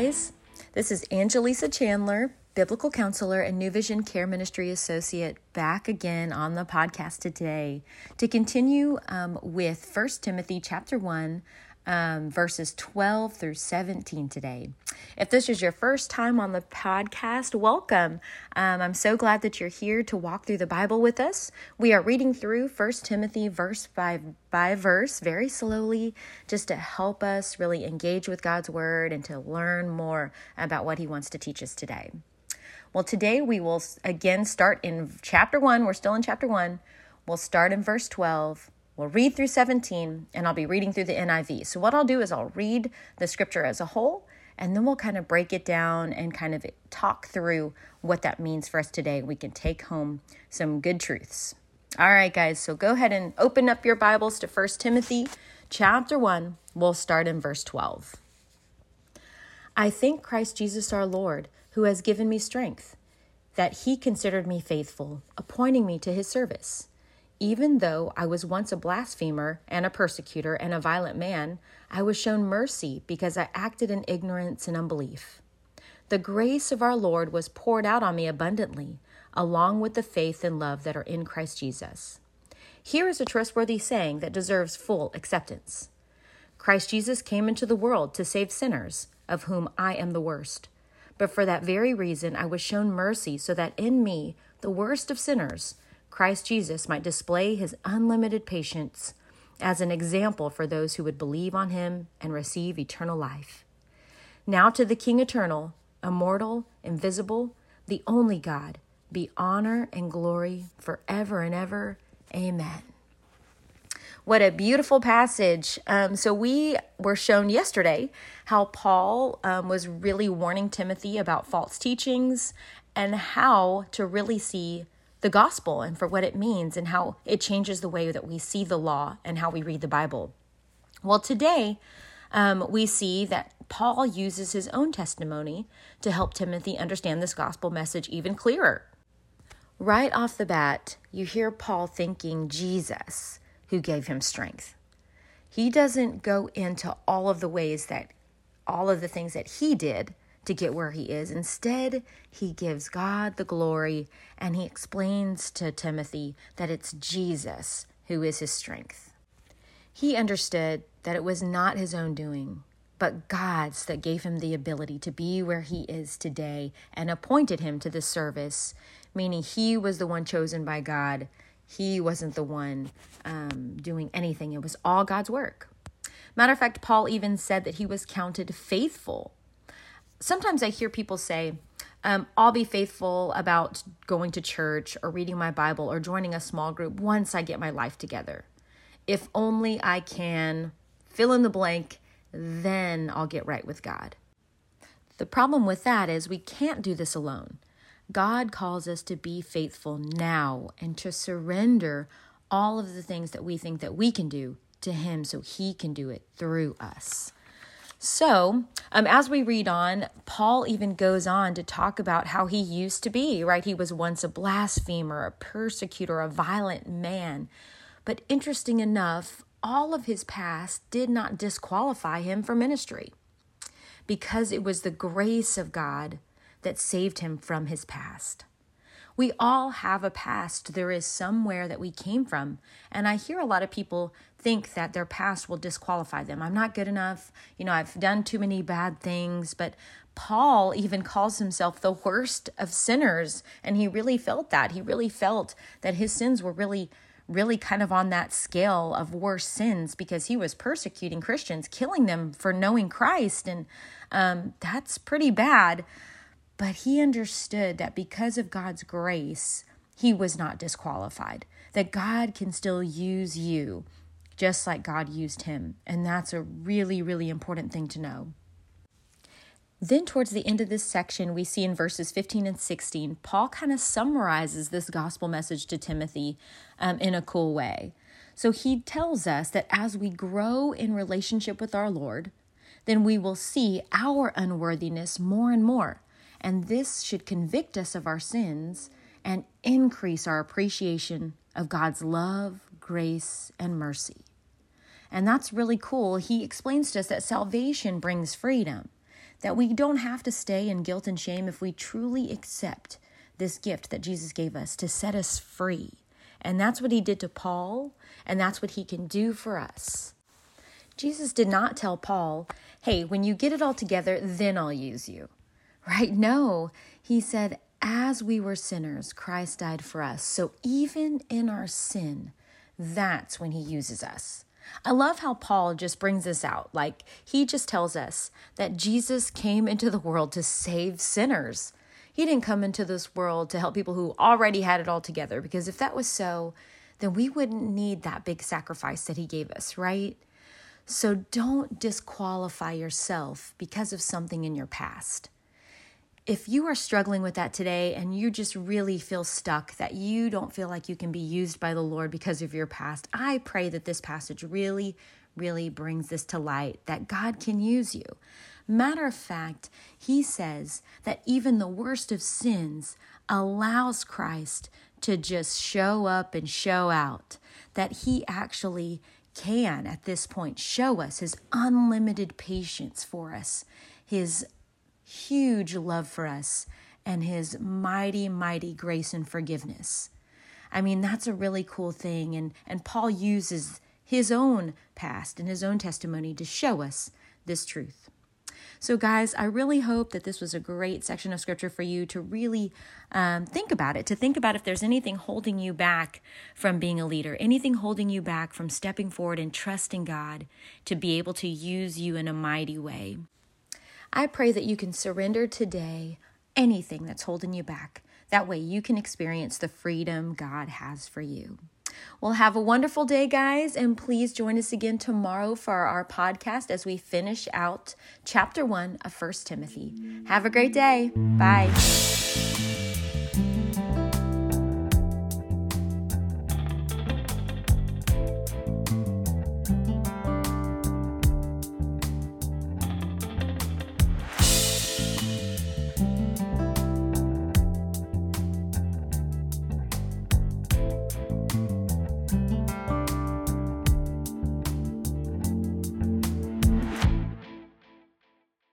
guys. This is Angelisa Chandler, biblical counselor and New Vision Care Ministry associate, back again on the podcast today to continue um, with 1 Timothy chapter 1, um, verses 12 through 17 today. If this is your first time on the podcast, welcome. Um, I'm so glad that you're here to walk through the Bible with us. We are reading through 1 Timothy verse by, by verse very slowly just to help us really engage with God's word and to learn more about what He wants to teach us today. Well, today we will again start in chapter 1. We're still in chapter 1. We'll start in verse 12 We'll read through 17 and I'll be reading through the NIV. So, what I'll do is I'll read the scripture as a whole and then we'll kind of break it down and kind of talk through what that means for us today. We can take home some good truths. All right, guys, so go ahead and open up your Bibles to 1 Timothy chapter 1. We'll start in verse 12. I thank Christ Jesus our Lord, who has given me strength, that he considered me faithful, appointing me to his service. Even though I was once a blasphemer and a persecutor and a violent man, I was shown mercy because I acted in ignorance and unbelief. The grace of our Lord was poured out on me abundantly, along with the faith and love that are in Christ Jesus. Here is a trustworthy saying that deserves full acceptance Christ Jesus came into the world to save sinners, of whom I am the worst. But for that very reason, I was shown mercy so that in me, the worst of sinners, Christ Jesus might display his unlimited patience as an example for those who would believe on him and receive eternal life. Now to the King eternal, immortal, invisible, the only God, be honor and glory forever and ever. Amen. What a beautiful passage. Um, so, we were shown yesterday how Paul um, was really warning Timothy about false teachings and how to really see the gospel and for what it means and how it changes the way that we see the law and how we read the Bible. Well, today um, we see that Paul uses his own testimony to help Timothy understand this gospel message even clearer. Right off the bat, you hear Paul thanking Jesus who gave him strength. He doesn't go into all of the ways that all of the things that he did to get where he is. Instead, he gives God the glory and he explains to Timothy that it's Jesus who is his strength. He understood that it was not his own doing, but God's that gave him the ability to be where he is today and appointed him to this service, meaning he was the one chosen by God. He wasn't the one um, doing anything, it was all God's work. Matter of fact, Paul even said that he was counted faithful sometimes I hear people say, um, I'll be faithful about going to church or reading my Bible or joining a small group once I get my life together. If only I can fill in the blank, then I'll get right with God. The problem with that is we can't do this alone. God calls us to be faithful now and to surrender all of the things that we think that we can do to Him so He can do it through us. So, um, as we read on, Paul even goes on to talk about how he used to be, right? He was once a blasphemer, a persecutor, a violent man. But interesting enough, all of his past did not disqualify him for ministry because it was the grace of God that saved him from his past. We all have a past. There is somewhere that we came from. And I hear a lot of people think that their past will disqualify them. I'm not good enough. You know, I've done too many bad things. But Paul even calls himself the worst of sinners. And he really felt that. He really felt that his sins were really really kind of on that scale of worse sins because he was persecuting Christians, killing them for knowing Christ. And um, that's pretty bad. But he understood that because of God's grace, he was not disqualified, that God can still use you just like God used him. And that's a really, really important thing to know. Then, towards the end of this section, we see in verses 15 and 16, Paul kind of summarizes this gospel message to Timothy um, in a cool way. So he tells us that as we grow in relationship with our Lord, then we will see our unworthiness more and more. And this should convict us of our sins and increase our appreciation of God's love, grace, and mercy. And that's really cool. He explains to us that salvation brings freedom, that we don't have to stay in guilt and shame if we truly accept this gift that Jesus gave us to set us free. And that's what he did to Paul, and that's what he can do for us. Jesus did not tell Paul, hey, when you get it all together, then I'll use you. Right? No, he said, as we were sinners, Christ died for us. So even in our sin, that's when he uses us. I love how Paul just brings this out. Like, he just tells us that Jesus came into the world to save sinners. He didn't come into this world to help people who already had it all together, because if that was so, then we wouldn't need that big sacrifice that he gave us, right? So don't disqualify yourself because of something in your past. If you are struggling with that today and you just really feel stuck, that you don't feel like you can be used by the Lord because of your past, I pray that this passage really, really brings this to light that God can use you. Matter of fact, he says that even the worst of sins allows Christ to just show up and show out, that he actually can at this point show us his unlimited patience for us, his huge love for us, and his mighty, mighty grace and forgiveness. I mean, that's a really cool thing. And, and Paul uses his own past and his own testimony to show us this truth. So, guys, I really hope that this was a great section of scripture for you to really um, think about it, to think about if there's anything holding you back from being a leader, anything holding you back from stepping forward and trusting God to be able to use you in a mighty way. I pray that you can surrender today anything that's holding you back. That way you can experience the freedom God has for you. Well, have a wonderful day, guys, and please join us again tomorrow for our podcast as we finish out chapter one of First Timothy. Have a great day. Bye.